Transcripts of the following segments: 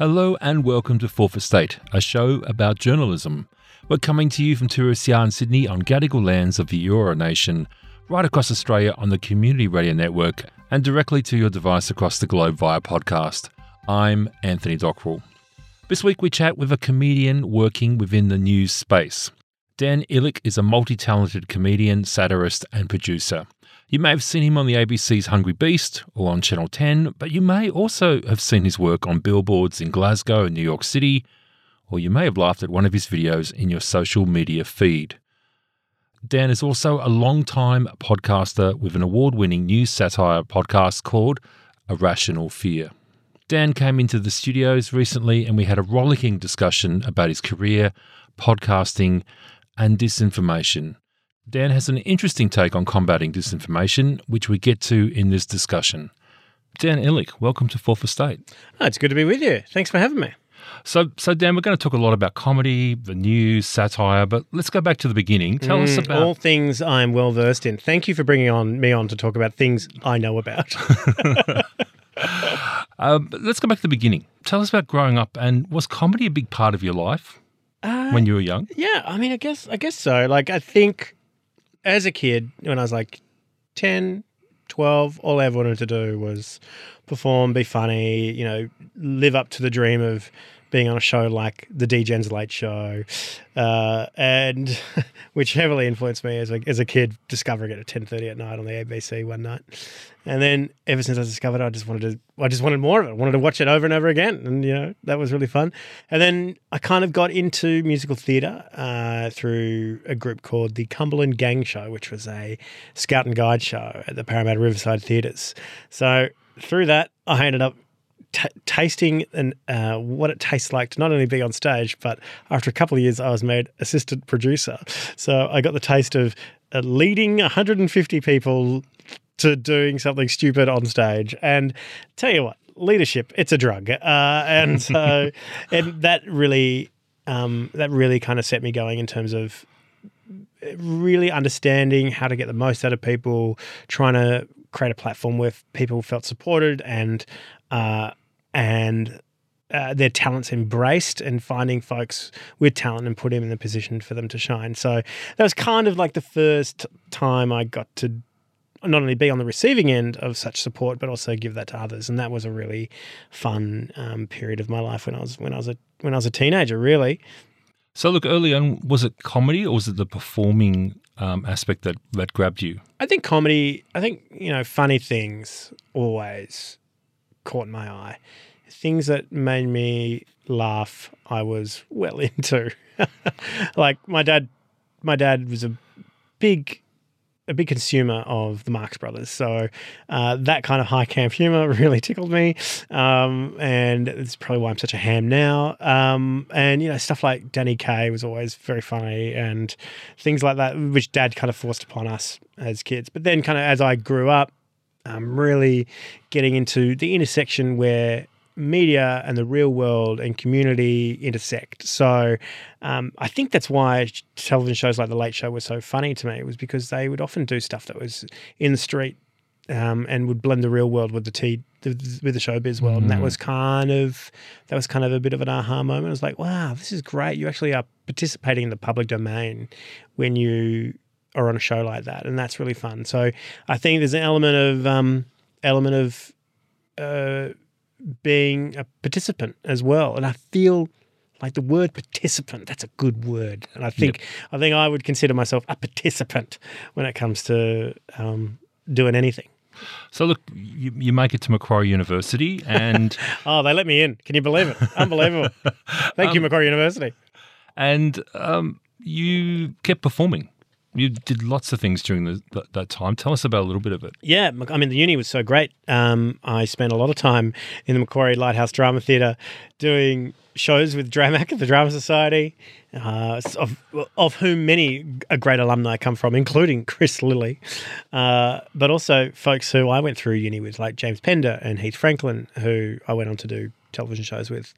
Hello and welcome to Fourth Estate, a show about journalism. We're coming to you from Turitea in Sydney on Gadigal lands of the Eora Nation, right across Australia on the Community Radio Network, and directly to your device across the globe via podcast. I'm Anthony Dockrill. This week we chat with a comedian working within the news space. Dan Ilic is a multi talented comedian, satirist, and producer. You may have seen him on the ABC's Hungry Beast or on Channel 10, but you may also have seen his work on billboards in Glasgow and New York City, or you may have laughed at one of his videos in your social media feed. Dan is also a long-time podcaster with an award winning news satire podcast called A Rational Fear. Dan came into the studios recently and we had a rollicking discussion about his career, podcasting, and disinformation. Dan has an interesting take on combating disinformation, which we get to in this discussion. Dan Ilic, welcome to Fourth Estate. Oh, it's good to be with you. Thanks for having me. So, so Dan, we're going to talk a lot about comedy, the news, satire, but let's go back to the beginning. Tell mm, us about all things I'm well versed in. Thank you for bringing on me on to talk about things I know about. uh, let's go back to the beginning. Tell us about growing up, and was comedy a big part of your life uh, when you were young? Yeah, I mean, I guess, I guess so. Like, I think as a kid, when I was like 10, 12, all I ever wanted to do was perform, be funny, you know, live up to the dream of being on a show like the D-Gen's Late Show, uh, and which heavily influenced me as a, as a kid, discovering it at ten thirty at night on the ABC one night, and then ever since I discovered, it, I just wanted to, I just wanted more of it. I wanted to watch it over and over again, and you know that was really fun. And then I kind of got into musical theatre uh, through a group called the Cumberland Gang Show, which was a scout and guide show at the Parramatta Riverside Theatres. So through that, I ended up t- tasting and uh, what it tastes like to not only be on stage, but after a couple of years, I was made assistant producer. So I got the taste of uh, leading 150 people to doing something stupid on stage. And tell you what, leadership, it's a drug. Uh, and so, and that really, um, that really kind of set me going in terms of really understanding how to get the most out of people, trying to create a platform where people felt supported and uh, and uh, their talents embraced and finding folks with talent and put them in the position for them to shine. So that was kind of like the first time I got to not only be on the receiving end of such support, but also give that to others. And that was a really fun um, period of my life when I was when I was a when I was a teenager. Really. So look, early on, was it comedy or was it the performing um, aspect that that grabbed you? I think comedy. I think you know, funny things always caught my eye. Things that made me laugh, I was well into. like my dad, my dad was a big a big consumer of the Marx Brothers, so uh, that kind of high camp humor really tickled me, um, and it's probably why I'm such a ham now. Um, and you know, stuff like Danny Kaye was always very funny, and things like that, which Dad kind of forced upon us as kids. But then, kind of as I grew up, um, really getting into the intersection where media and the real world and community intersect. So um, I think that's why television shows like The Late Show were so funny to me. It was because they would often do stuff that was in the street um, and would blend the real world with the tea with the showbiz world, mm. and that mm. was kind of that was kind of a bit of an aha moment. It was like, wow, this is great. You actually are participating in the public domain when you are on a show like that, and that's really fun. So I think there's an element of um, element of uh, being a participant as well, and I feel like the word participant that's a good word. And i think yep. i think i would consider myself a participant when it comes to um, doing anything. So look you, you make it to macquarie university and oh they let me in. Can you believe it? Unbelievable. Thank um, you macquarie university. and um, you kept performing you did lots of things during the, that, that, time. Tell us about a little bit of it. Yeah, I mean, the uni was so great. Um, I spent a lot of time in the Macquarie Lighthouse Drama Theatre doing shows with DRAMAC, at the Drama Society, uh, of, of whom many a great alumni come from, including Chris Lilley, uh, but also folks who I went through uni with, like James Pender and Heath Franklin, who I went on to do television shows with.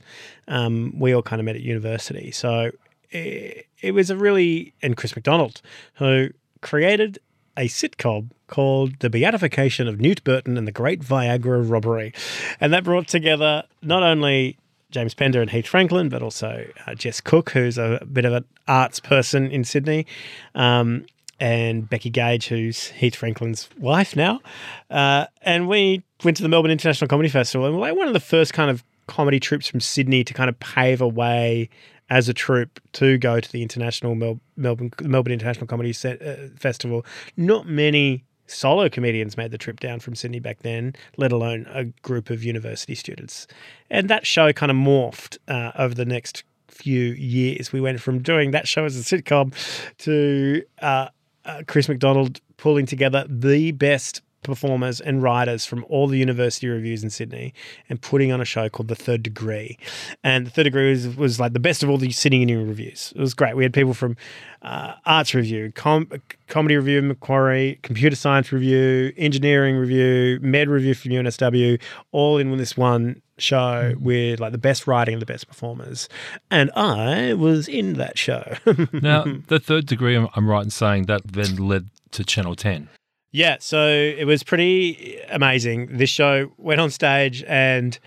Um, we all kind of met at university. So it, it was a really, and Chris McDonald, who created a sitcom called The Beatification of Newt Burton and the Great Viagra Robbery. And that brought together not only James Pender and Heath Franklin, but also uh, Jess Cook, who's a bit of an arts person in Sydney, um, and Becky Gage, who's Heath Franklin's wife now. Uh, and we went to the Melbourne International Comedy Festival, and we're like one of the first kind of comedy troops from Sydney to kind of pave a way as a troupe to go to the international Mel- Melbourne Melbourne International Comedy Set, uh, Festival. Not many solo comedians made the trip down from Sydney back then, let alone a group of university students. And that show kind of morphed uh, over the next few years. We went from doing that show as a sitcom to uh, uh, Chris McDonald pulling together the best performers and writers from all the university revues in Sydney and putting on a show called The Third Degree. And The Third Degree was, was like the best of all the Sydney Union revues. It was great. We had people from uh, Arts Revue, Com- Comedy Revue Macquarie, Computer Science Revue, Engineering Revue, Med Revue from UNSW, all in this one show with like the best writing and the best performers. And I was in that show. now, the third degree, I'm, I'm right in saying that then led to Channel 10. Yeah, so it was pretty amazing. This show went on stage, and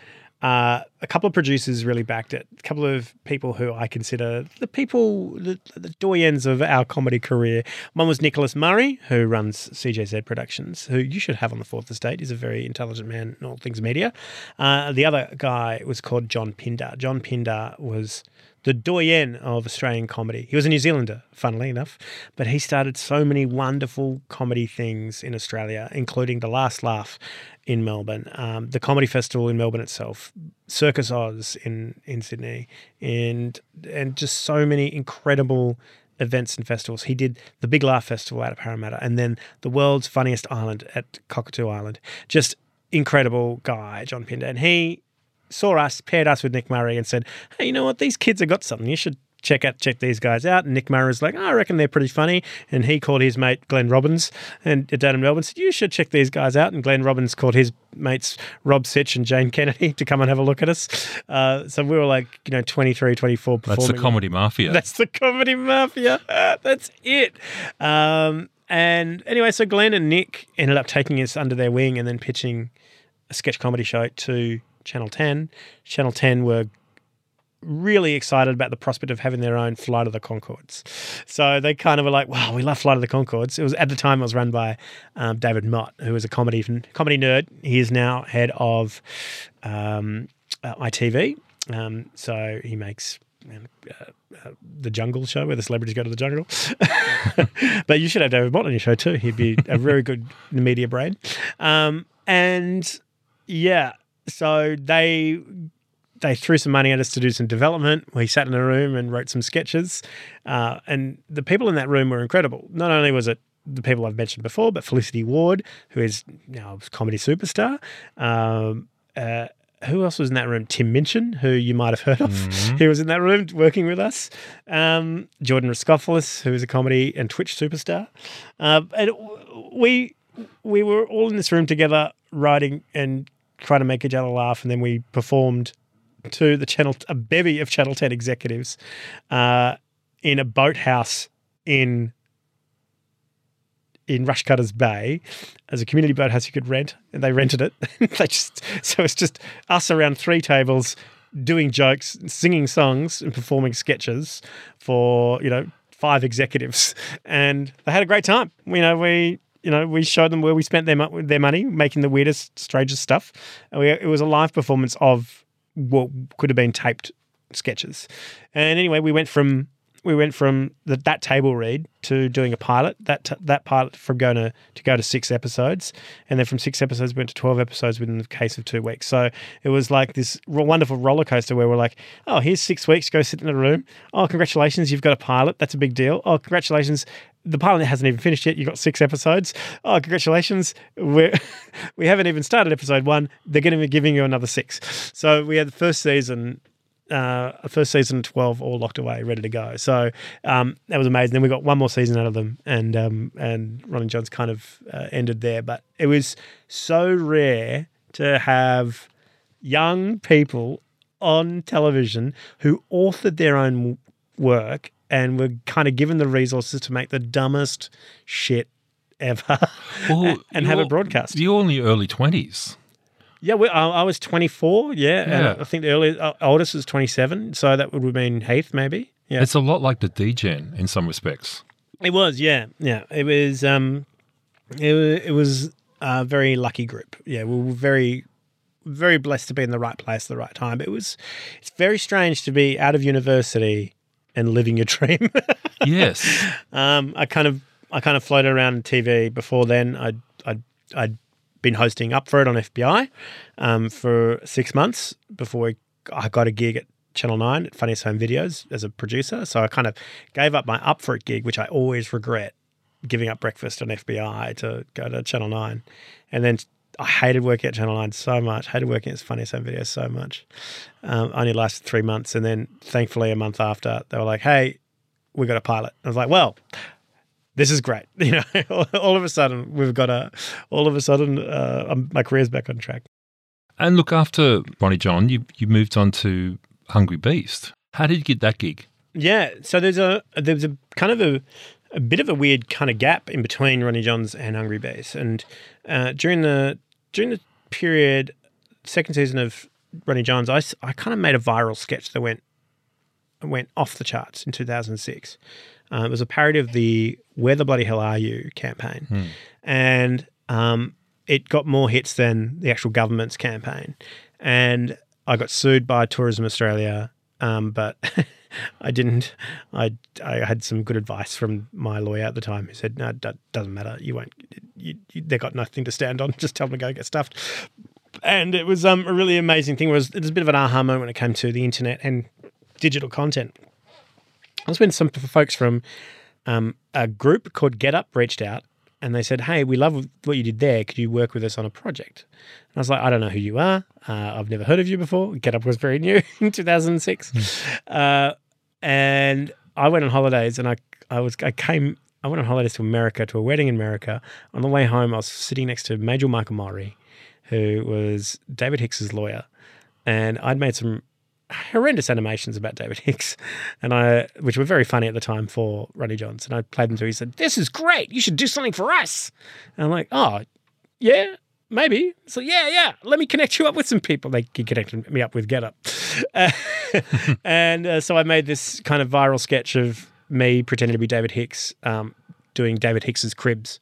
uh, a couple of producers really backed it. A couple of people who I consider the people, the, the doyens of our comedy career. One was Nicholas Murray, who runs CJZ Productions, who you should have on the Fourth Estate. He's a very intelligent man in all things media. Uh, the other guy was called John Pinder. John Pinder was the doyen of Australian comedy. He was a New Zealander, funnily enough, but he started so many wonderful comedy things in Australia, including The Last Laugh in Melbourne, um, the Comedy Festival in Melbourne itself, Circus Oz in in Sydney, and and just so many incredible events and festivals. He did the Big Laugh Festival out of Parramatta, and then the world's funniest island at Cockatoo Island. Just incredible guy, John Pinder, and he saw us, paired us with Nick Murray, and said, "Hey, you know what? These kids have got something. You should check out check these guys out." And Nick Murray's like, oh, "I reckon they're pretty funny." And he called his mate Glenn Robbins and down in Melbourne said, "You should check these guys out." And Glenn Robbins called his mates Rob Sitch and Jane Kennedy to come and have a look at us. Uh, so we were like, you know, 23, 24 That's the comedy mafia. That's the comedy mafia. That's it. Um, and anyway, so Glenn and Nick ended up taking us under their wing and then pitching a sketch comedy show to Channel 10. Channel 10 were really excited about the prospect of having their own Flight of the Conchords. So they kind of were like, wow, we love Flight of the Conchords. It was at the time it was run by um, David Mott, who was a comedy comedy nerd. He is now head of um, uh, ITV. Um, so he makes um, uh, uh, the Jungle show where the celebrities go to the jungle. but you should have David Mott on your show too. He'd be a very good media brain. Um, and yeah, so they they threw some money at us to do some development. We sat in a room and wrote some sketches, uh, and the people in that room were incredible. Not only was it the people I've mentioned before, but Felicity Ward, who is now a comedy superstar. Um, uh, who else was in that room? Tim Minchin, who you might have heard of. He was in that room working with us. Um, Jordan Raskopoulos, who is a comedy and Twitch superstar. Uh, and we we were all in this room together, writing and trying to make each other laugh, and then we performed to the channel a bevy of Channel Ten executives uh, in a boathouse in in Rushcutters Bay as a community boathouse you could rent, and they rented it. they just so it's just us around three tables doing jokes, singing songs, and performing sketches for you know five executives, and they had a great time. You know we. You know, we showed them where we spent their their money, making the weirdest, strangest stuff. And we, it was a live performance of what could have been taped sketches. And anyway, we went from we went from the, that table read to doing a pilot. That t- that pilot from going to to go to six episodes, and then from six episodes we went to twelve episodes within the case of two weeks. So it was like this wonderful roller coaster where we're like, oh, here's six weeks. Go sit in a room. Oh, congratulations, you've got a pilot. That's a big deal. Oh, congratulations. The pilot hasn't even finished yet. You've got six episodes. Oh, congratulations. We're, we haven't even started episode one. They're going to be giving you another six. So we had the first season uh, first season 12 all locked away, ready to go. So um, that was amazing. Then we got one more season out of them, and um, and Ronnie Johns kind of uh, ended there. But it was so rare to have young people on television who authored their own work and were kind of given the resources to make the dumbest shit ever Well, and have it broadcast. You're in the early 20s. Yeah, we, I, I was 24. Yeah, Yeah. and I think the earliest, uh, oldest was 27. So that would have been Heath, maybe. Yeah, It's a lot like the D-Gen in some respects. it was. Yeah, yeah. It was. Um, it was. It was a very lucky group. Yeah, we were very, very blessed to be in the right place at the right time. It was. It's very strange to be out of university and living your dream. Yes. Um, I kind of I kind of floated around TV before then. I'd I'd, I'd been hosting Up for It on FBI um, for six months before I got a gig at Channel Nine at Funniest Home Videos as a producer. So I kind of gave up my Up for It gig, which I always regret giving up breakfast on FBI to go to Channel Nine, and then. I hated working at Channel 9 so much. hated working at Funniest Home Videos so much. Um, only lasted three months. And then, thankfully, a month after, they were like, hey, we got a pilot. I was like, well, this is great. You know, all of a sudden we've got a, all of a sudden uh, my career's back on track. And look, after Ronnie John, you, you moved on to Hungry Beast. How did you get that gig? Yeah. So there's a there's a kind of a, a bit of a weird kind of gap in between Ronnie Johns and Hungry Beast, and uh, during the during the period second season of Ronnie Johns, I, I kind of made a viral sketch that went went off the charts in 2006. Uh, it was a parody of the "Where the bloody hell are you" campaign, and um, it got more hits than the actual government's campaign. And I got sued by Tourism Australia, um, but I didn't. I I had some good advice from my lawyer at the time, who said, "No, that doesn't matter. You won't. You, you, they got nothing to stand on. Just tell them to go get stuffed." And it was um, a really amazing thing. It was it was a bit of an aha moment when it came to the internet and digital content. That's when some folks from um, a group called Get Up reached out and they said, Hey, we love what you did there. Could you work with us on a project? And I was like, I don't know who you are. Uh, I've never heard of you before. Get Up was very new in 2006. uh, and I went on holidays and I, I was, I came, I went on holidays to America to a wedding in America. On the way home, I was sitting next to Major Michael Mori, who was David Hicks's lawyer. And I'd made some horrendous animations about David Hicks, and I, which were very funny at the time for Ronnie Johns. And I played them him. He said, "This is great. You should do something for us." And I'm like, "Oh, yeah, maybe." So yeah, yeah. Let me connect you up with some people. They connected me up with Get Up, Uh, and uh, so I made this kind of viral sketch of me pretending to be David Hicks, um, doing David Hicks's cribs,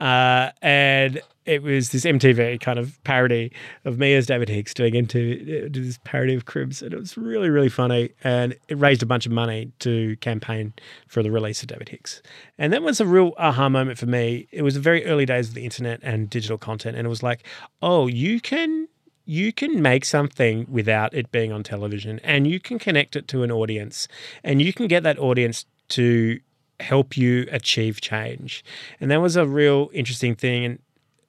uh, and it was this MTV kind of parody of me as David Hicks doing into uh, this parody of Cribs, and it was really really funny, and it raised a bunch of money to campaign for the release of David Hicks, and that was a real aha moment for me. It was the very early days of the internet and digital content, and it was like, oh, you can you can make something without it being on television and you can connect it to an audience and you can get that audience to help you achieve change. And that was a real interesting thing. And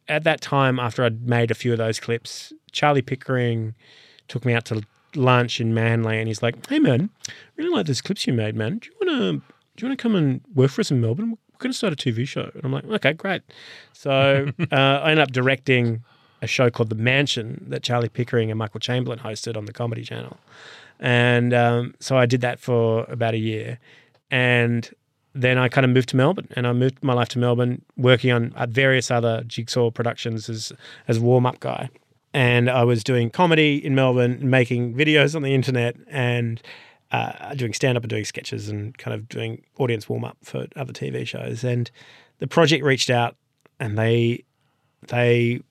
at that time, after I'd made a few of those clips, Charlie Pickering took me out to lunch in Manly and he's like, Hey man, really like those clips you made, man. Do you wanna do you wanna come and work for us in Melbourne? We're gonna start a TV show. And I'm like, Okay, great. So uh, I ended up directing a show called The Mansion that Charlie Pickering and Michael Chamberlain hosted on the Comedy Channel. And um, so I did that for about a year. And then I kind of moved to Melbourne and I moved my life to Melbourne working on various other jigsaw productions as, as warm up guy. And I was doing comedy in Melbourne, making videos on the internet and uh, doing stand up and doing sketches and kind of doing audience warm up for other TV shows. And the project reached out and they they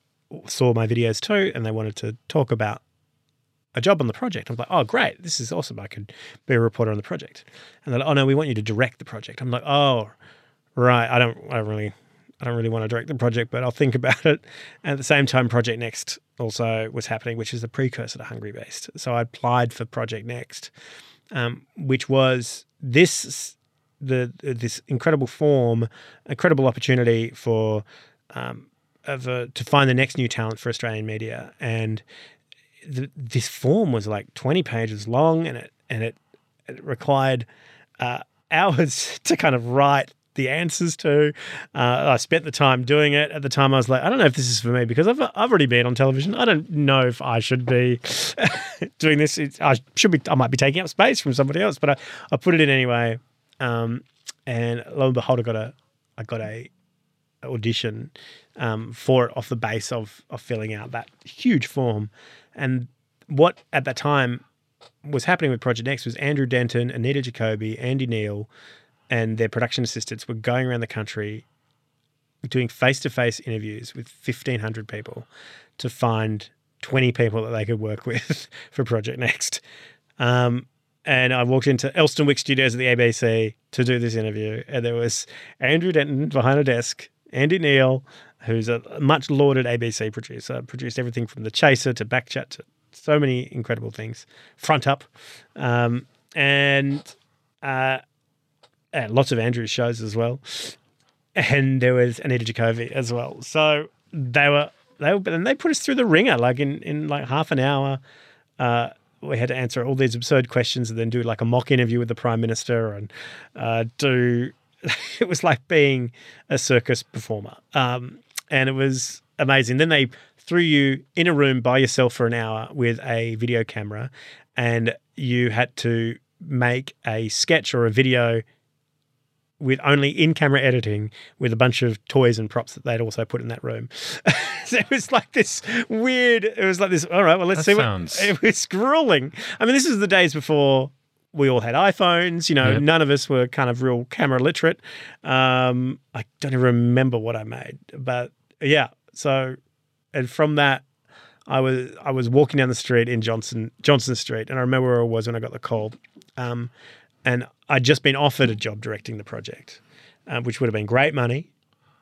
saw my videos too and they wanted to talk about a job on the project. I'm like, oh, great. This is awesome. I could be a reporter on the project. And they're like, oh, no, we want you to direct the project. I'm like, oh, right. I don't, I don't really, I don't really want to direct the project, but I'll think about it. And at the same time, Project Next also was happening, which is the precursor to Hungry Beast. So I applied for Project Next, um, which was this, the this incredible form, incredible opportunity for, um, of a, to find the next new talent for Australian media and the, this form was like 20 pages long and it and it, it required uh, hours to kind of write the answers to. Uh, I spent the time doing it. At the time, I was like, I don't know if this is for me because I've, I've already been on television. I don't know if I should be doing this. It's, I should be. I might be taking up space from somebody else, but I, I put it in anyway. Um, and lo and behold, I got a I got a audition um, for it off the base of of filling out that huge form. And what at that time was happening with Project X was Andrew Denton, Anita Jacoby, Andy Nehl, and their production assistants were going around the country doing face to face interviews with 1,500 people to find 20 people that they could work with for Project Next. Um, and I walked into Elsternwick Studios at the ABC to do this interview, and there was Andrew Denton behind a desk, Andy Neal, who's a much lauded ABC producer, produced everything from The Chaser to Backchat to so many incredible things, Front Up, um, and, uh, and lots of Andrew's shows as well. And there was Anita Jacoby as well. So they were they were, and they put us through the ringer like in in like half an hour. Uh, we had to answer all these absurd questions and then do like a mock interview with the prime minister and uh, do. it was like being a circus performer, um, and it was amazing. Then they threw you in a room by yourself for an hour with a video camera, and you had to make a sketch or a video with only in camera editing with a bunch of toys and props that they'd also put in that room. so it was like this weird, it was like this, all right, well, let's That see sounds- what. It was grueling. I mean, this is the days before we all had iPhones, you know, Yep. none of us were kind of real camera literate. Um, I don't even remember what I made, but yeah. So, and from that, I was I was walking down the street in Johnson Johnson Street, and I remember where I was when I got the call. Um, and I'd just been offered a job directing the project, um, which would have been great money.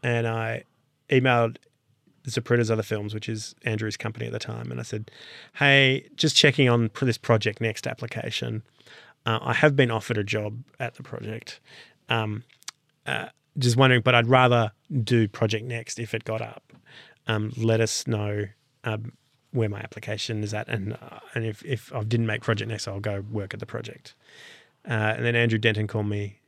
And I emailed Zapruder's other films, which is Andrew's company at the time, and I said, "Hey, just checking on this project next application. Uh, I have been offered a job at the project. Um, uh, just wondering, but I'd rather do Project Next if it got up. Um, let us know um, where my application is at, and uh, and if if I didn't make Project Next, I'll go work at the project." Uh, and then Andrew Denton called me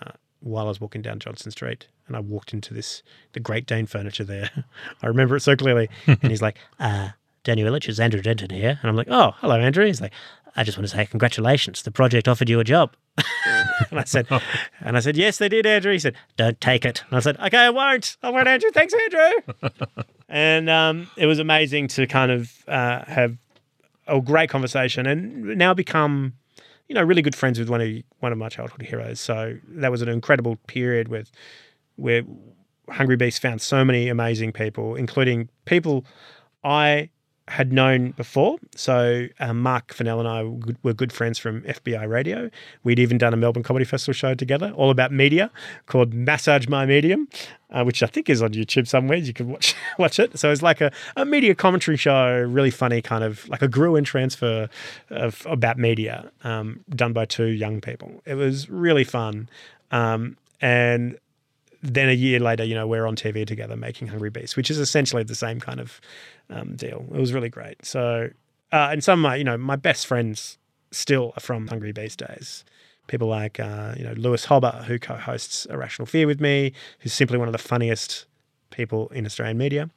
uh, while I was walking down Johnson Street, and I walked into this the Great Dane furniture there. I remember it so clearly. and he's like, uh, "Danny Ilic, it's Andrew Denton here," and I'm like, "Oh, hello, Andrew." He's like, "I just want to say congratulations. The project offered you a job." and I said, "And I said, yes, they did, Andrew." He said, "Don't take it." And I said, "Okay, I won't. I won't, Andrew. Thanks, Andrew." and um, it was amazing to kind of uh, have a great conversation and now become you know, really good friends with one of one of my childhood heroes. So that was an incredible period with where Hungry Beast found so many amazing people, including people I had known before. So um, Mark Fennell and I were good, friends from FBI Radio. We'd even done a Melbourne Comedy Festival show together, all about media, called Massage My Medium, uh, which I think is on YouTube somewhere. You can watch watch it. So it's like a, a media commentary show, really funny, kind of like a Gruen transfer of about media, um, done by two young people. It was really fun, um, and then a year later, you know, we're on TV together making Hungry Beast, which is essentially the same kind of um, deal. It was really great. So, uh, and some of my, you know, my best friends still are from Hungry Beast days. People like, uh, you know, Lewis Hobba, who co hosts A Rational Fear with me, who's simply one of the funniest people in Australian media.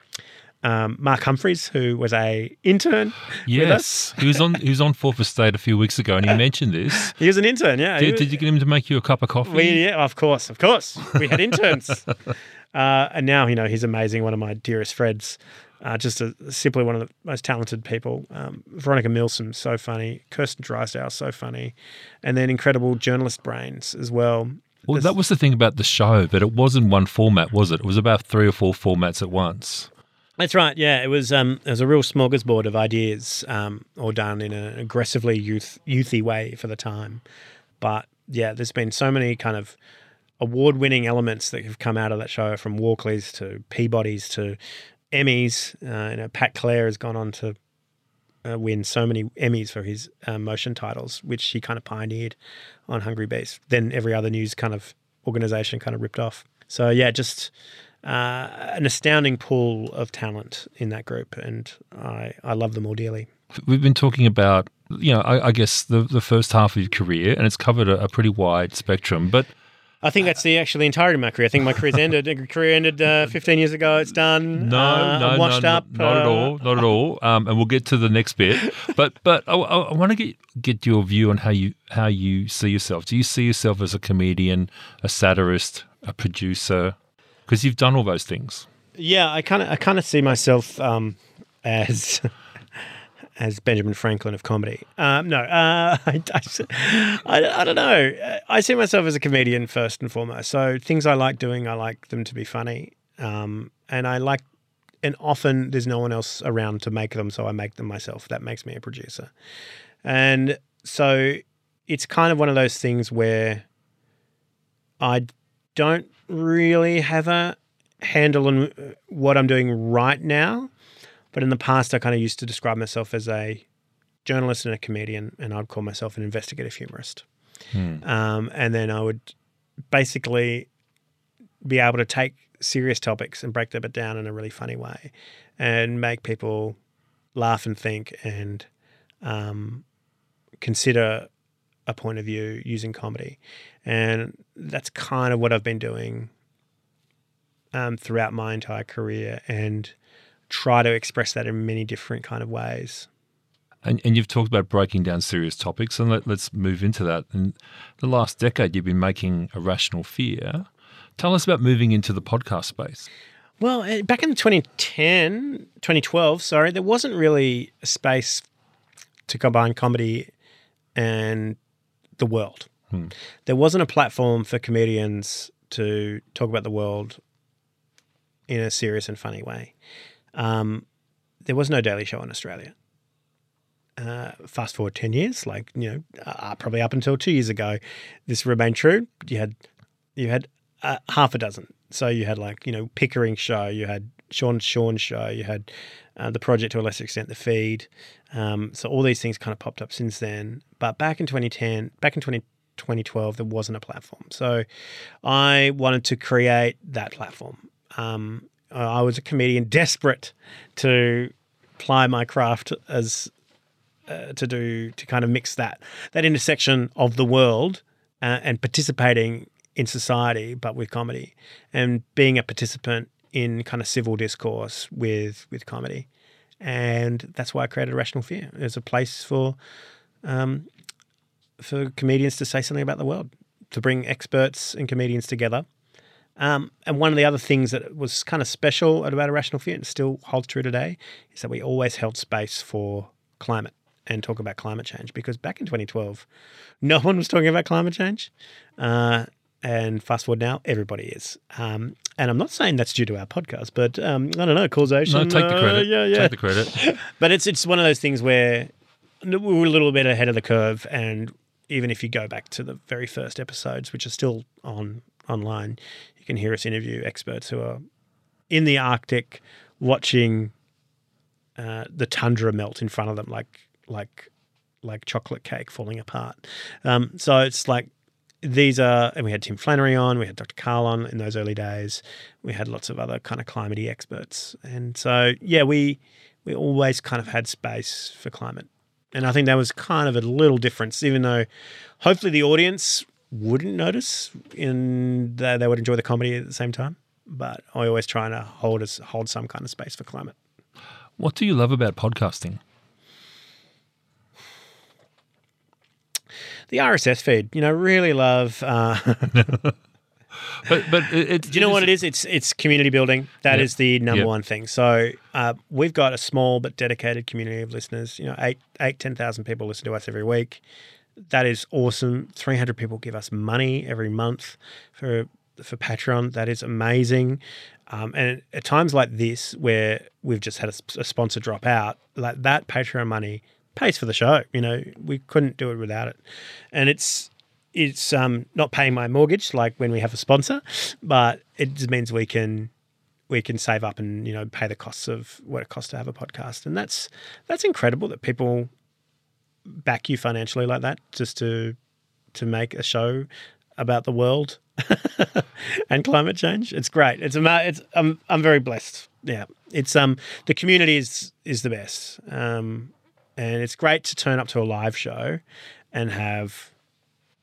Um, Mark Humphries, who was a intern with us. Yes, he was on he was on Fourth Estate a few weeks ago, and he mentioned this. He was an intern, yeah. Did, was- did you get him to make you a cup of coffee? We, yeah, of course, of course. We had interns. uh, and now, you know, he's amazing, one of my dearest friends. Uh, just a, simply one of the most talented people. Um, Veronica Milsom, so funny. Kirsten Drysdale, so funny. And then incredible journalist brains as well. well, that was the thing about the show that it wasn't one format, was it? It was about three or four formats at once. That's right. Yeah, it was. Um, it was a real smorgasbord of ideas, um, all done in an aggressively youth youthy way for the time. But yeah, there's been so many kind of award-winning elements that have come out of that show, from Walkleys to Peabodys to Emmys. Uh, you know, Pat Clair has gone on to uh, win so many Emmys for his uh, motion titles, which he kind of pioneered on Hungry Beast. Then every other news kind of organization kind of ripped off. So yeah, just uh, an astounding pool of talent in that group, and I I love them all dearly. We've been talking about, you know, I, I guess the the first half of your career, and it's covered a, a pretty wide spectrum. But I think that's the actually entirety of my career. I think my career's ended. Career ended uh, 15 years ago. It's done. no, Uh, no, I'm washed no, up. not, not at uh, all, not at all. Um, and we'll get to the next bit. But but I, I, I want to get get your view on how you how you see yourself. Do you see yourself as a comedian, a satirist, a producer? Because you've done all those things. Yeah, I kind of I kind of see myself um, as as Benjamin Franklin of comedy. Um, no, uh, I, I, I, don't know. I see myself as a comedian first and foremost. So things I like doing, I like them to be funny, um, and I like. And often there's no one else around to make them, so I make them myself. That makes me a producer. And so it's kind of one of those things where I don't really have a handle on what I'm doing right now. But in the past, I kind of used to describe myself as a journalist and a comedian, and I'd call myself an investigative humorist. Hmm. Um, and then I would basically be able to take serious topics and break them down in a really funny way and make people laugh and think and um, consider a point of view using comedy. And that's kind of what I've been doing um, throughout my entire career and try to express that in many different kind of ways. And, and you've talked about breaking down serious topics, and let, us move into that. In the last decade, you've been making a rational fear. Tell us about moving into the podcast space. Well, eh, back in 2010, 2012, sorry, there wasn't really a space to combine comedy and the world. Hmm. There wasn't a platform for comedians to talk about the world in a serious and funny way. Um, there was no Daily Show in Australia. Uh, fast forward 10 years, like, you know, uh, probably up until two years ago, this remained true. You had, you had uh, half a dozen. So you had like, you know, Pickering show, you had Sean Sean show, you had uh, the project to a lesser extent, the feed. Um, so all these things kind of popped up since then. But back in 2010, back in 20, 2012, there wasn't a platform. So I wanted to create that platform. Um, I was a comedian desperate to ply my craft as uh, to do to kind of mix that that intersection of the world uh, and participating in society, but with comedy, and being a participant in kind of civil discourse with with comedy, and that's why I created Rational Fear. It's a place for um, for comedians to say something about the world, to bring experts and comedians together. Um, and one of the other things that was kind of special about A Rational Fear and still holds true today is that we always held space for climate and talk about climate change because back in 2012, no one was talking about climate change. Uh, and fast forward now, everybody is. Um, and I'm not saying that's due to our podcast, but um, I don't know, causation. No, take the credit. Uh, yeah, yeah. Take the credit. but it's it's one of those things where we were a little bit ahead of the curve, and even if you go back to the very first episodes, which are still on online, you can hear us interview experts who are in the Arctic watching uh, the tundra melt in front of them, like like like chocolate cake falling apart. Um, so it's like these are, and we had Tim Flannery on, we had Dr. Karl on in those early days. We had lots of other kind of climatey experts, and so yeah, we we always kind of had space for climate, and I think that was kind of a little difference, even though hopefully the audience wouldn't notice in that they would enjoy the comedy at the same time. But I always try to hold us hold some kind of space for climate. What do you love about podcasting? the RSS feed. You know, really love. Uh, but but it, do you know what it is? It's it's community building. That Yep. is the number Yep. one thing. So uh, we've got a small but dedicated community of listeners. You know, eight eight ten thousand people listen to us every week. That is awesome. Three hundred people give us money every month for for Patreon. That is amazing. Um, and at times like this, where we've just had a sponsor drop out, like that Patreon money pays for the show. You know, we couldn't do it without it. And it's it's um, not paying my mortgage like when we have a sponsor, but it just means we can we can save up and you know pay the costs of what it costs to have a podcast, and that's that's incredible that people back you financially like that just to to make a show about the world and climate change. It's great. It's it's I'm I'm very blessed. Yeah, it's um the community is is the best. Um, and it's great to turn up to a live show and have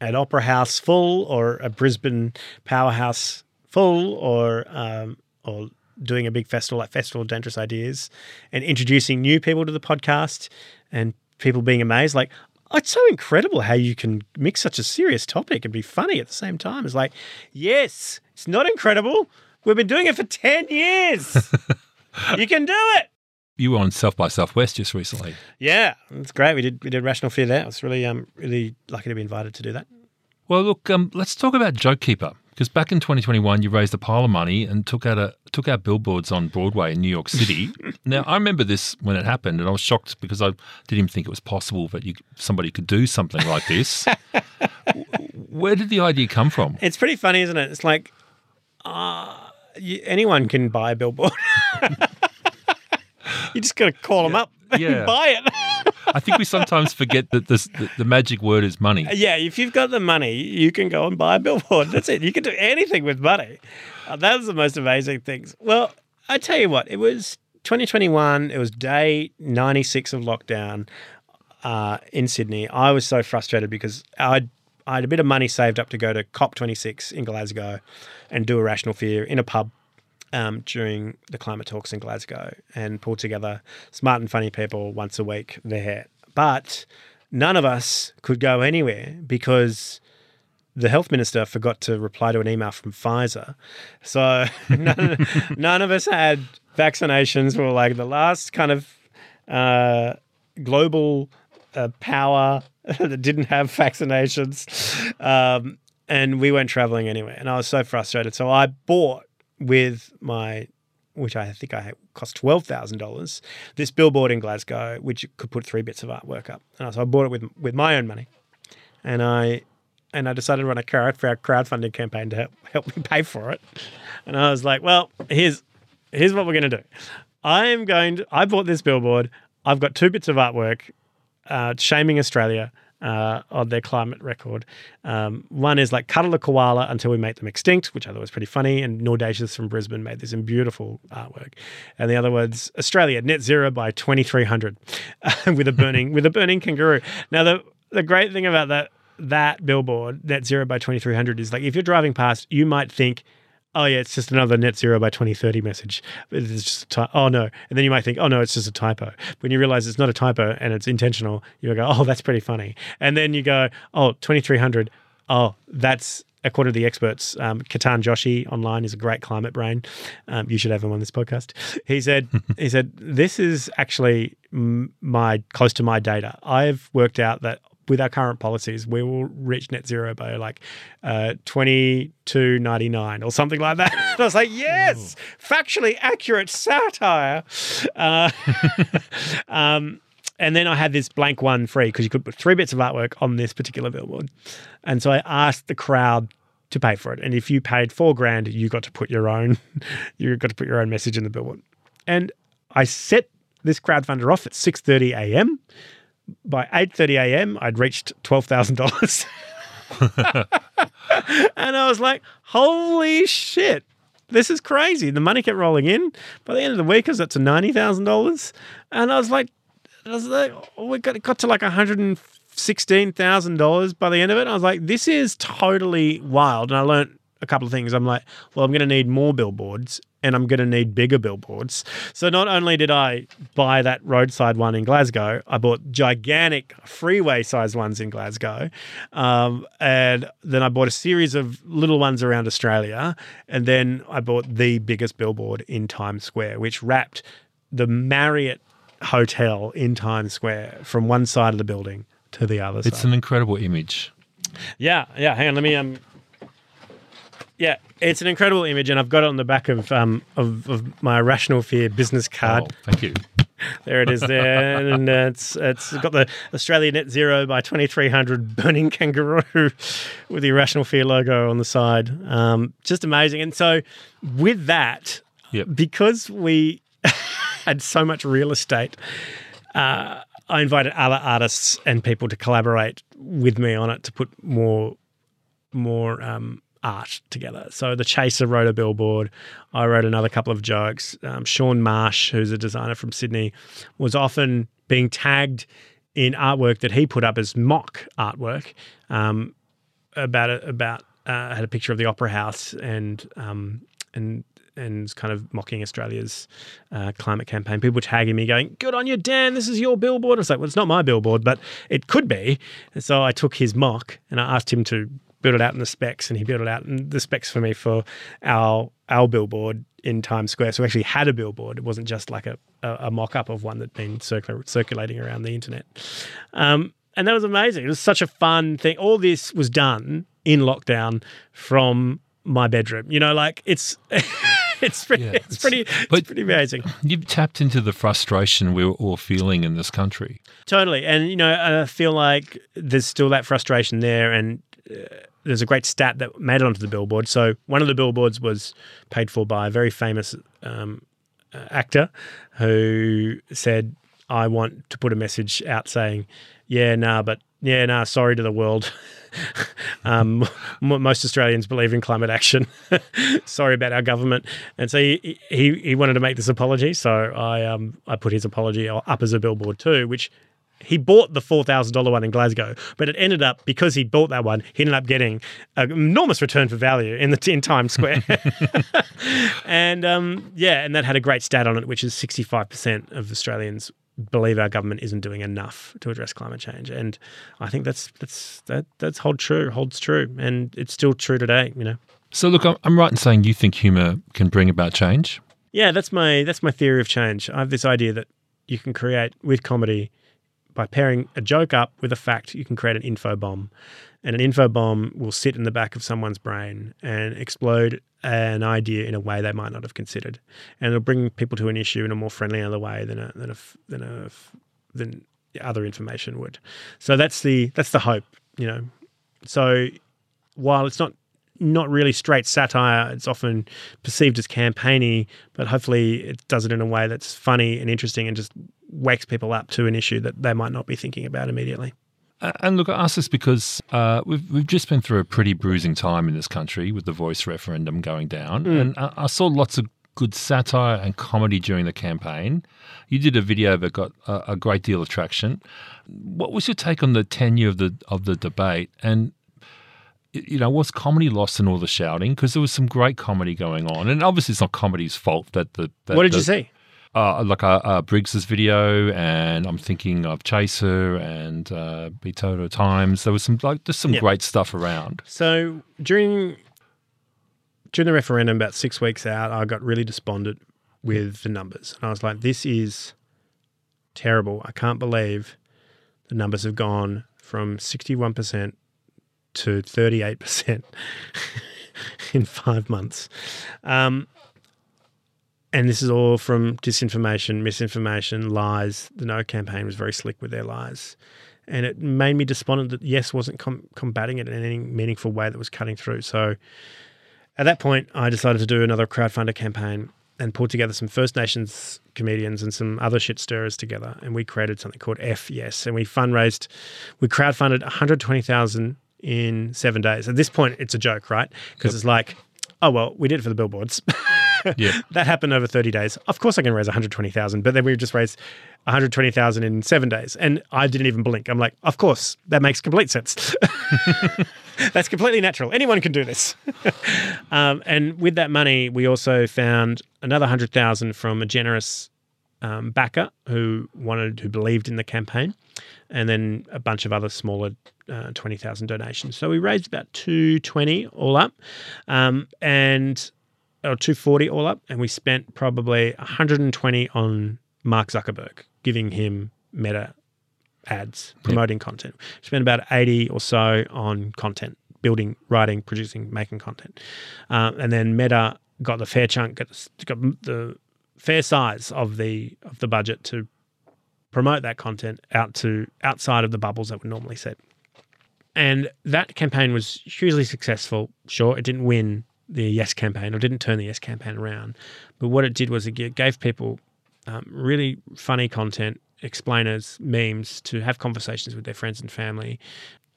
an opera house full or a Brisbane powerhouse full or um, or doing a big festival like Festival of Dangerous Ideas and introducing new people to the podcast and people being amazed like it's so incredible how you can mix such a serious topic and be funny at the same time. It's like, yes, it's not incredible, We've been doing it for 10 years. you can do it. You were on South by Southwest just recently. Yeah, it's great. We did we did Rational Fear there. I was really um really lucky to be invited to do that. Well, look, um, let's talk about JokeKeeper because back in 2021 you raised a pile of money and took out a took out billboards on Broadway in New York City. now I remember this when it happened, and I was shocked because I didn't even think it was possible that you somebody could do something like this. Where did the idea come from? It's pretty funny, isn't it? It's like uh, you, anyone can buy a billboard. you just got to call them up and Yeah. buy it. I think we sometimes forget that this, the, the magic word is money. yeah, if you've got the money, you can go and buy a billboard. That's it. You can do anything with money. Uh, that's the most amazing things. Well, I tell you what, it was 2021. It was day 96 of lockdown uh, in Sydney. I was so frustrated because I'd I had a bit of money saved up to go to COP26 in Glasgow and do a rational fear in a pub um, during the climate talks in Glasgow and pull together smart and funny people once a week there. But none of us could go anywhere because the health minister forgot to reply to an email from Pfizer. So none, none of us had vaccinations. We were like the last kind of uh, global uh, power that didn't have vaccinations. Um, and we weren't traveling anywhere. And I was so frustrated. So I bought with my, which I think I cost twelve thousand dollars, this billboard in Glasgow, which could put three bits of artwork up. And so I bought it with with my own money, and I and I decided to run a crowd for our crowdfunding campaign to help help me pay for it. And I was like, well, here's here's what we're to do. I am going to. I bought this billboard. I've got two bits of artwork uh, shaming Australia uh, on their climate record. Um, one is like cuddle a koala until we make them extinct, which I thought was pretty funny. And Nordacious from Brisbane made this in beautiful artwork. And the other was Australia net zero by 2300 with a burning with a burning kangaroo. Now the the great thing about that that billboard net zero by 2300 is like if you're driving past, you might think oh yeah, it's just another net zero by 2030 message. It's just ty- oh no, and then you might think, oh no, it's just a typo. When you realize it's not a typo and it's intentional, you go, oh, that's pretty funny. And then you go, oh, 2300, oh, that's according to the experts. Um, Ketan Joshi online is a great climate brain. Um, you should have him on this podcast. He said, he said, this is actually m- my close to my data. I've worked out that with our current policies, we will reach net zero by like uh, 2299 or something like that. I was like, yes, factually accurate satire. Uh, um, and then I had this blank one free because you could put three bits of artwork on this particular billboard. And so I asked the crowd to pay for it. And if you paid four grand, you got to put your own, you got to put your own message in the billboard. And I set this crowdfunder off at 6:30 a.m by 8:30 a.m. I'd reached twelve thousand dollars, and I was like, "Holy shit, this is crazy!" The money kept rolling in. By the end of the week, I was up to ninety thousand dollars, and I was like, I was like, oh, we got got to like one hundred and sixteen thousand dollars by the end of it. I was like, this is totally wild, and I learned a couple of things. I'm like, well, I'm going to need more billboards and I'm going to need bigger billboards. So not only did I buy that roadside one in Glasgow, I bought gigantic freeway sized ones in Glasgow. Um, and then I bought a series of little ones around Australia. And then I bought the biggest billboard in Times Square, which wrapped the Marriott Hotel in Times Square from one side of the building to the other It's side. an incredible image. Yeah, yeah. Hang on, let me um. Yeah, it's an incredible image, and I've got it on the back of um of, of my Rational Fear business card. Oh, thank you. There it is there, and uh, it's it's got the Australia Net Zero by twenty three hundred burning kangaroo with the A Rational Fear logo on the side. Um, just amazing. And so with that, Yep. because we had so much real estate, uh, I invited other artists and people to collaborate with me on it to put more more um, art together. So the Chaser wrote a billboard. I wrote another couple of jokes. Um, Sean Marsh, who's a designer from Sydney, was often being tagged in artwork that he put up as mock artwork um, about a, about uh, had a picture of the Opera House and um, and and kind of mocking Australia's uh, climate campaign. People tagging me, going, "Good on you, Dan! This is your billboard." I was like, "Well, it's not my billboard, but it could be." And so I took his mock and I asked him to built it out in the specs, and he built it out in the specs for me for our our billboard in Times Square. So we actually had a billboard. It wasn't just like a, a, a mock up of one that'd been circul- circulating around the internet. Um, and that was amazing. It was such a fun thing. All this was done in lockdown from my bedroom. You know, like it's it's pretty, Yeah, it's, it's- pretty, it's but- pretty amazing. You've tapped into the frustration we were all feeling in this country. Totally. And, you know, I feel like there's still that frustration there. And uh, there's a great stat that made it onto the billboard. So one of the billboards was paid for by a very famous um, uh, actor who said, I want to put a message out saying, yeah, nah, but yeah, nah, sorry to the world. um, most Australians believe in climate action. sorry about our government. And so he, he, he wanted to make this apology. So I, um, I put his apology up as a billboard too, which he bought the four thousand dollar one in Glasgow, but it ended up because he bought that one, he ended up getting an enormous return for value in the in Times Square. and um, yeah, and that had a great stat on it, which is sixty five percent of Australians believe our government isn't doing enough to address climate change, and I think that's that's that that's hold true, holds true, and it's still true today. You know. So, look, I'm- I'm right in saying you think humour can bring about change. Yeah, that's my that's my theory of change. I have this idea that you can create with comedy by pairing a joke up with a fact. You can create an info bomb, and an info bomb will sit in the back of someone's brain and explode an idea in a way they might not have considered, and it'll bring people to an issue in a more friendly other way than a than a than a than other information would. So that's the that's the hope, you know. So while it's not not really straight satire. It's often perceived as campaigny, but hopefully it does it in a way that's funny and interesting and just wakes people up to an issue that they might not be thinking about immediately. And look, I ask this because uh, we've we've just been through a pretty bruising time in this country with the voice referendum going down, and I, I saw lots of good satire and comedy during the campaign. You did a video that got a, a great deal of traction. What was your take on the tenure of the of the debate? And you know, was comedy lost in all the shouting? Because there was some great comedy going on, and obviously it's not comedy's fault that the that what did the, you see? Uh, like uh, uh, Briggs's video, and I'm thinking of Chaser and uh, Betoota Times. There was some like just some Yeah. great stuff around. So during during the referendum, about six weeks out, I got really despondent with the numbers, and I was like, "This is terrible. I can't believe the numbers have gone from sixty-one percent to thirty-eight percent in five months." Um, and this is all from disinformation, misinformation, lies. The No campaign was very slick with their lies. And it made me despondent that Yes wasn't com- combating it in any meaningful way that was cutting through. So at that point, I decided to do another crowdfunder campaign and pulled together some First Nations comedians and some other shit stirrers together. And we created something called F Yes. And we fundraised, we crowdfunded 120,000 in seven days. At this point, it's a joke, right? Because it's like, oh, well, we did it for the billboards. Yeah. that happened over 30 days. Of course, I can raise 120,000, but then we just raised 120,000 in seven days. And I didn't even blink. I'm like, of course, that makes complete sense. That's completely natural. Anyone can do this. um, and with that money, we also found another 100,000 from a generous um, backer who wanted, who believed in the campaign, and then a bunch of other smaller uh, 20,000 donations. So we raised about 220 all up. Um, and or 240 all up, and we spent probably 120 on Mark Zuckerberg, giving him meta ads, promoting content. We spent about 80 or so on content, building, writing, producing, making content. Um, and then Meta got the fair chunk, got the, got the fair size of the of the budget to promote that content out to outside of the bubbles that were normally set. And that campaign was hugely successful. Sure, it didn't win the Yes campaign or didn't turn the Yes campaign around, but what it did was it gave people um, really funny content, explainers, memes to have conversations with their friends and family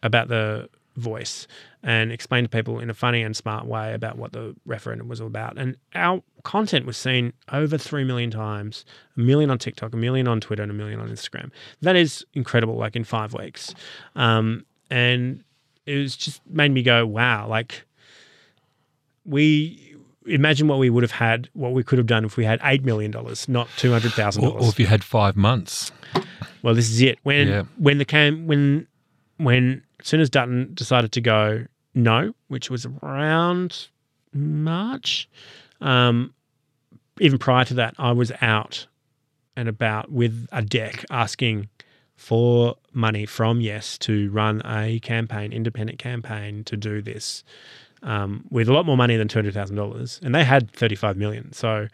about the voice and explain to people in a funny and smart way about what the referendum was all about. And our content was seen over 3 million times, a million on TikTok, a million on Twitter, and a million on Instagram. That is incredible, like in five weeks. Um, and it was just made me go, wow, like we imagine what we would have had, what we could have done if we had $8 million, not $200,000. Or, or if you had five months. Well, this is it. When Yeah. when the cam when when as soon as Dutton decided to go no, which was around March. Um, even prior to that, I was out and about with a deck asking for money from Yes to run a campaign, independent campaign to do this um, with a lot more money than two hundred thousand dollars, and they had thirty five million. So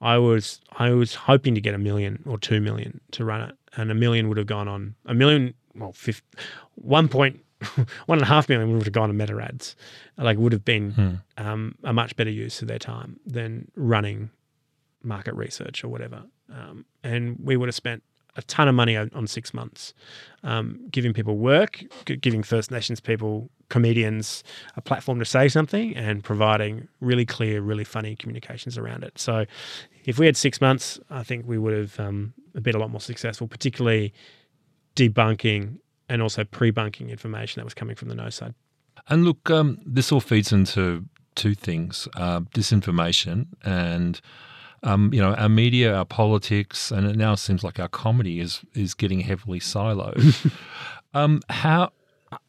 I was I was hoping to get a million or two million to run it, and a million would have gone on a million. Well, fifth, one point one and a half million would have gone on meta ads. Like would have been Hmm. um, a much better use of their time than running market research or whatever. Um, and we would have spent a ton of money on, on six months, um, giving people work, giving First Nations people, comedians, a platform to say something, and providing really clear, really funny communications around it. So, if we had six months, I think we would have um, been a lot more successful, particularly debunking and also pre-bunking information that was coming from the no side. And look, um, this all feeds into two things: uh, disinformation and. Um, you know, our media, our politics, and it now seems like our comedy is is getting heavily siloed. um, how,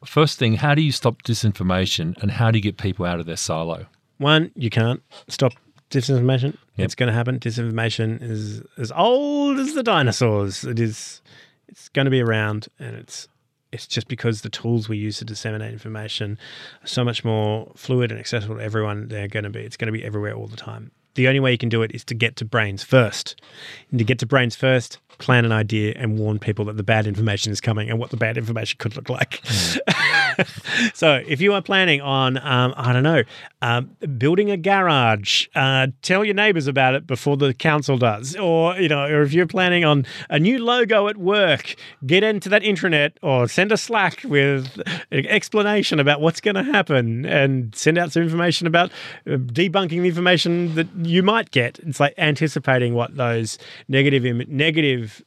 first thing, how do you stop disinformation, and how do you get people out of their silo? One, you can't stop disinformation. Yep. It's going to happen. Disinformation is as old as the dinosaurs. It is. It's going to be around, and it's. It's just because the tools we use to disseminate information are so much more fluid and accessible to everyone. They're going to be. It's going to be everywhere all the time. The only way you can do it is to get to brains first. And to get to brains first, plan an idea and warn people that the bad information is coming and what the bad information could look like. Hmm. so if you are planning on, um, I don't know, um, building a garage, uh, tell your neighbors about it before the council does. Or, you know, or if you're planning on a new logo at work, get into that intranet or send a Slack with an explanation about what's going to happen and send out some information about uh, debunking the information that you might get. It's like anticipating what those negative, Im- negative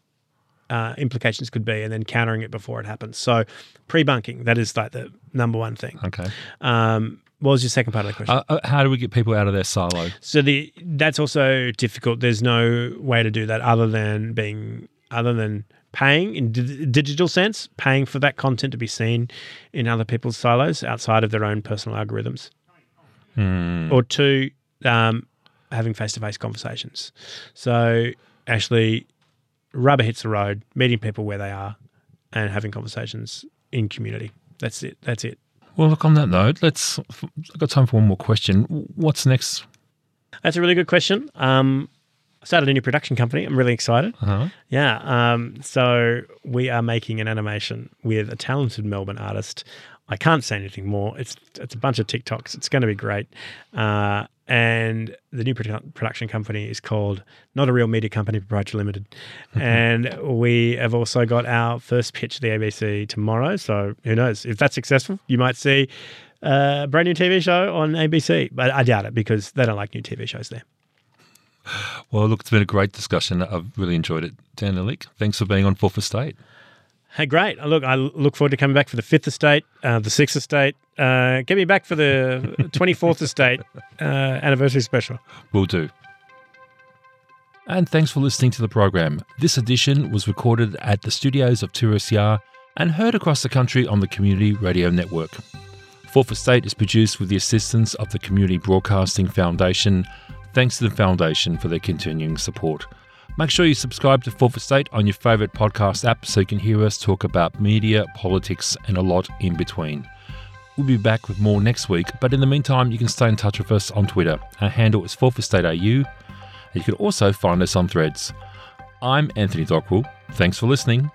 uh, implications could be and then countering it before it happens. So pre-bunking, that is like the number one thing. Okay, Um, what was your second part of the question? uh, uh, how do we get people out of their silo? so the that's also difficult. There's no way to do that other than being other than paying in di- digital sense, paying for that content to be seen in other people's silos outside of their own personal algorithms. Hmm. Or two, um, having face-to-face conversations. So actually, rubber hits the road, meeting people where they are, and having conversations in community. That's it. That's it. Well, look. On that note, let's. I've got time for one more question. What's next? That's a really good question. Um, I started a new production company. I'm really excited. Uh-huh. Yeah. Um, so we are making an animation with a talented Melbourne artist. I can't say anything more. It's it's a bunch of TikToks. It's going to be great. Uh, and the new produ- production company is called Not a Real Media Company Proprietary Limited. and we have also got our first pitch to the ABC tomorrow. So who knows? If that's successful, you might see a brand new TV show on ABC. But I doubt it because they don't like new TV shows there. Well, look, it's been a great discussion. I've really enjoyed it. Dan Ilic, thanks for being on Fourth Estate. Hey, great. Uh, Look, I look forward to coming back for the fifth estate, uh, the sixth estate. Uh, get me back for the 24th estate uh, anniversary special. Will do. And thanks for listening to the program. This edition was recorded at the studios of 2SER and heard across the country on the Community Radio Network. Fourth Estate is produced with the assistance of the Community Broadcasting Foundation. Thanks to the Foundation for their continuing support. Make sure you subscribe to Fourth Estate on your favourite podcast app so you can hear us talk about media, politics, and a lot in between. We'll be back with more next week, but in the meantime, you can stay in touch with us on Twitter. Our handle is Fourth Estate AU. You can also find us on threads. I'm Anthony Dockrill. Thanks for listening.